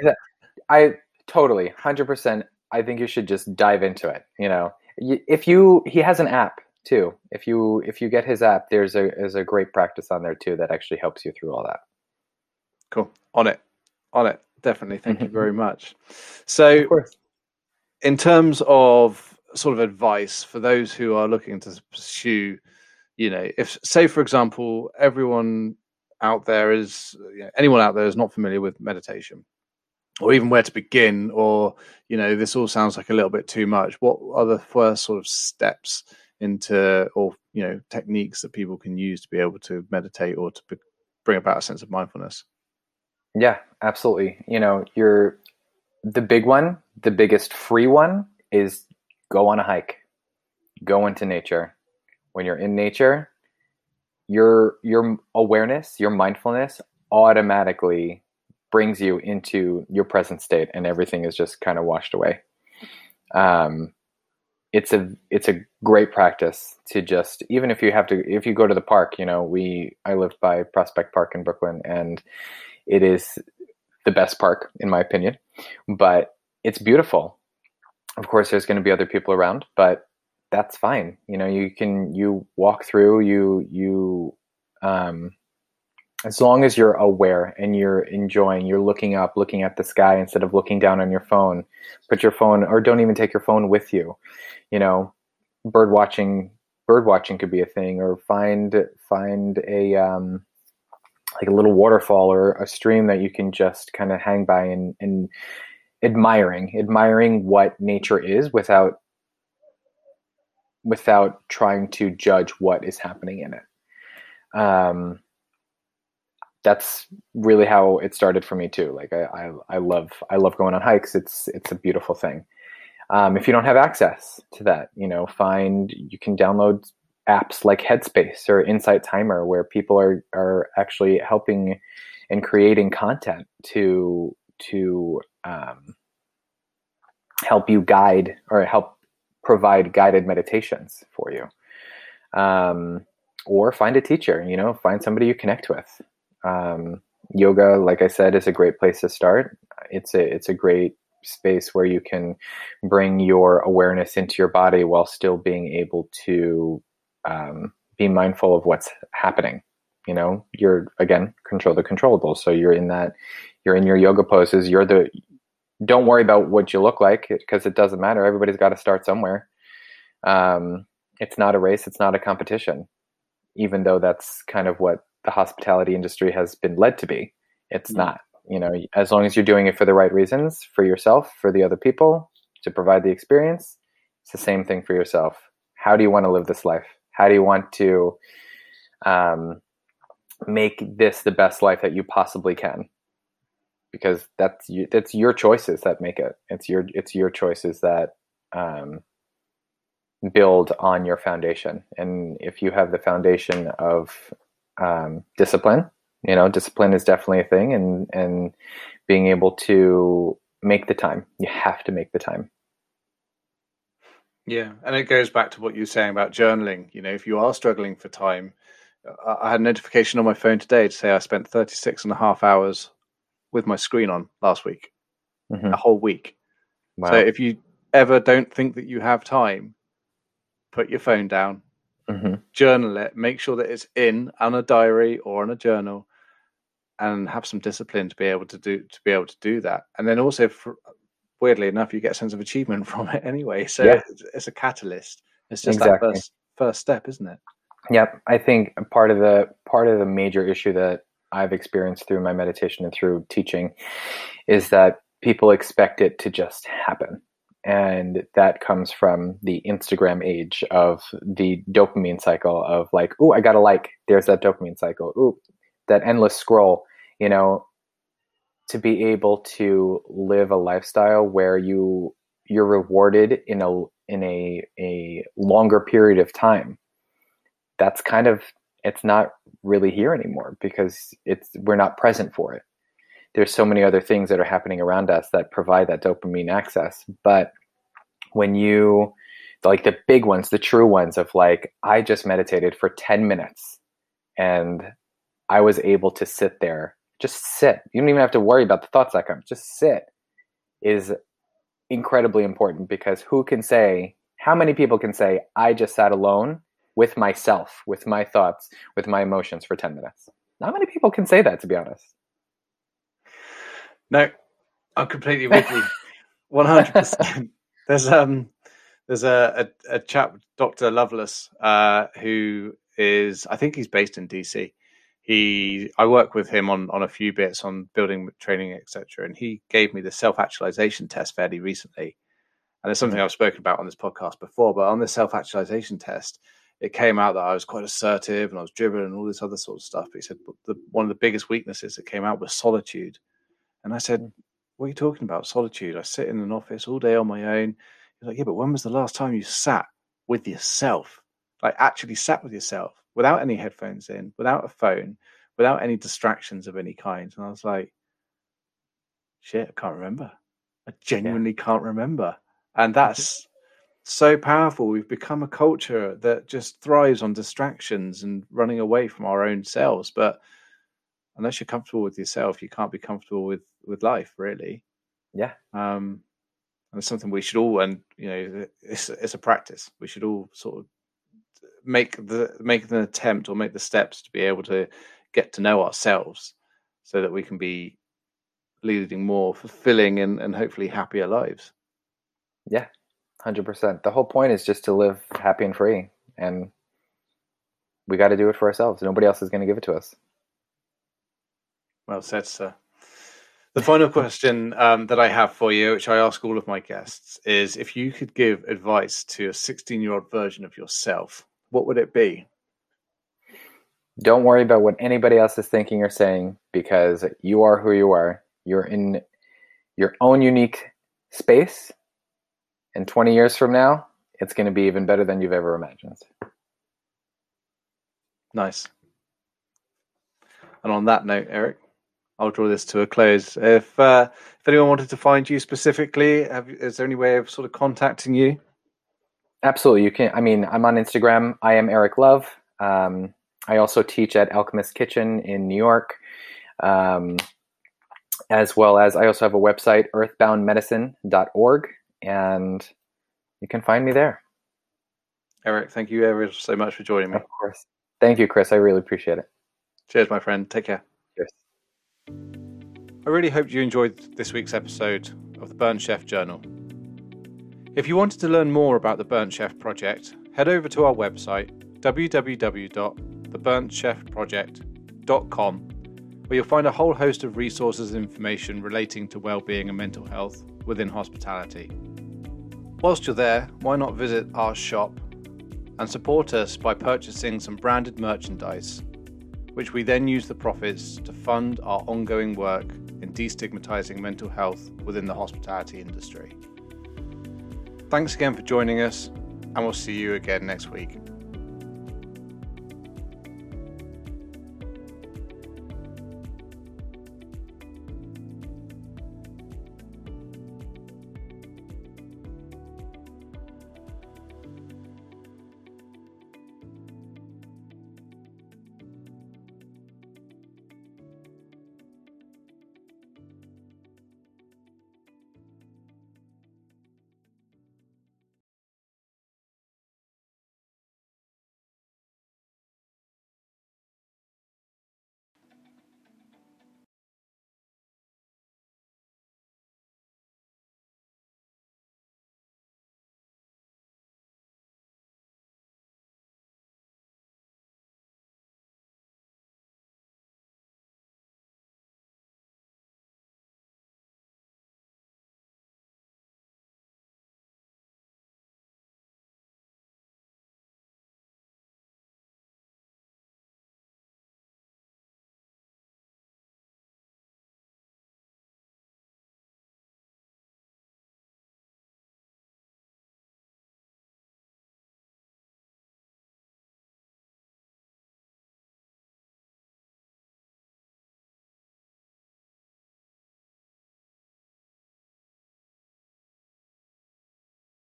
I totally, hundred percent. I think you should just dive into it. You know, if you he has an app too. If you if you get his app, there's a there's a great practice on there too that actually helps you through all that. Cool, on it, on it, definitely. Thank you mm-hmm. very much. So, in terms of sort of advice for those who are looking to pursue you know, if say for example, everyone out there is you know, anyone out there is not familiar with meditation, or even where to begin, or you know, this all sounds like a little bit too much. What are the first sort of steps into, or you know, techniques that people can use to be able to meditate or to be, bring about a sense of mindfulness? Yeah, absolutely. You know, you're the big one, the biggest free one is go on a hike, go into nature when you're in nature, your your awareness, your mindfulness automatically brings you into your present state and everything is just kind of washed away. Um, it's a it's a great practice to just even if you have to if you go to the park you know we i lived by prospect park in brooklyn and it is the best park in my opinion but it's beautiful. Of course there's going to be other people around but that's fine. You know you can you walk through you you um as long as you're aware and you're enjoying you're looking up looking at the sky instead of looking down on your phone put your phone or don't even take your phone with you you know bird watching bird watching could be a thing or find find a um like a little waterfall or a stream that you can just kind of hang by and, and admiring admiring what nature is without without trying to judge what is happening in it. Um that's really how it started for me too. Like I, I, I love i love going on hikes. It's it's a beautiful thing um, if you don't have access to that you know find you can download apps like headspace or insight timer where people are are actually helping and creating content to to um, help you guide or help provide guided meditations for you. Um, or find a teacher you know find somebody you connect with. Um, yoga like i said is a great place to start. It's a it's a great space where you can bring your awareness into your body while still being able to um, be mindful of what's happening. You know you're again control the controllable so you're in that you're in your yoga poses. You're the don't worry about what you look like because it doesn't matter. Everybody's got to start somewhere. Um, it's not a race. It's not a competition even though that's kind of what the hospitality industry has been led to be. It's mm-hmm. not you know as long as you're doing it for the right reasons for yourself for the other people to provide the experience it's the same thing for yourself. How do you want to live this life? How do you want to um, make this the best life that you possibly can? Because that's you, that's your choices that make it. It's your it's your choices that um, build on your foundation. And if you have the foundation of um, discipline you know discipline is definitely a thing and and being able to make the time you have to make the time yeah and it goes back to what you were saying about journaling you know if you are struggling for time i had a notification on my phone today to say i spent 36 and a half hours with my screen on last week mm-hmm. a whole week wow. so if you ever don't think that you have time put your phone down mm-hmm. journal it make sure that it's in on a diary or on a journal and have some discipline to be able to do to be able to do that. And then also for, weirdly enough you get a sense of achievement *laughs* from it anyway. So yeah. it's, it's, a catalyst. It's just exactly. that first first step isn't it? Yep. I think part of the part of the major issue that i've experienced through my meditation and through teaching is that people expect it to just happen. And that comes from the instagram age of the dopamine cycle of like oh i got a like. There's that dopamine cycle. Oh that endless scroll, you know, to be able to live a lifestyle where you you're rewarded in a in a a longer period of time. That's kind of it's not really here anymore because it's we're not present for it. There's so many other things that are happening around us that provide that dopamine access, but when you like the big ones, the true ones of like I just meditated for 10 minutes and I was able to sit there, just sit. You don't even have to worry about the thoughts that come. Just sit is incredibly important because who can say, how many people can say, I just sat alone with myself, with my thoughts, with my emotions for 10 minutes? Not many people can say that, to be honest. No, I'm completely with you. *laughs* 100%. There's, um, there's a, a, a chap, Dr. Lovelace, uh, who is, I think he's based in DC he I work with him on on a few bits on building training etc. And he gave me the self actualization test fairly recently, and it's something I've spoken about on this podcast before. But on the self actualization test, it came out that I was quite assertive and I was driven and all this other sort of stuff. But he said the, one of the biggest weaknesses that came out was solitude, and I said, hmm. "What are you talking about? Solitude? I sit in an office all day on my own." He's like, "Yeah, but when was the last time you sat with yourself? Like actually sat with yourself?" Without any headphones in, without a phone, without any distractions of any kind. And I was like, shit, I can't remember. I genuinely yeah. can't remember. And that's so powerful. We've become a culture that just thrives on distractions and running away from our own selves. But unless you're comfortable with yourself, you can't be comfortable with with life, really. Yeah. Um, and it's something we should all, and you know, it's it's a practice. We should all sort of make the make an attempt or make the steps to be able to get to know ourselves, so that we can be leading more fulfilling and, and hopefully happier lives. Yeah, hundred percent. The whole point is just to live happy and free, and we got to do it for ourselves. Nobody else is going to give it to us. Well said, sir. The final question um, that I have for you, which I ask all of my guests, is if you could give advice to a 16 year old version of yourself, what would it be? Don't worry about what anybody else is thinking or saying because you are who you are. You're in your own unique space. And 20 years from now, it's going to be even better than you've ever imagined. Nice. And on that note, Erik, I'll draw this to a close. If uh, if anyone wanted to find you specifically, have, is there any way of sort of contacting you? Absolutely, you can. I mean, I'm on Instagram. I am Erik Love. Um, I also teach at Alchemist Kitchen in New York, um, as well as I also have a website, earthboundmedicine.org, and you can find me there. Erik, thank you ever so much for joining me. Of course. Thank you, Chris. I really appreciate it. Cheers, my friend. Take care. Cheers. I really hope you enjoyed this week's episode of the Burnt Chef Journal. If you wanted to learn more about the Burnt Chef Project, head over to our website www.theburntchefproject.com where you'll find a whole host of resources and information relating to well-being and mental health within hospitality. Whilst you're there, why not visit our shop and support us by purchasing some branded merchandise which we then use the profits to fund our ongoing work in destigmatizing mental health within the hospitality industry. Thanks again for joining us, and we'll see you again next week.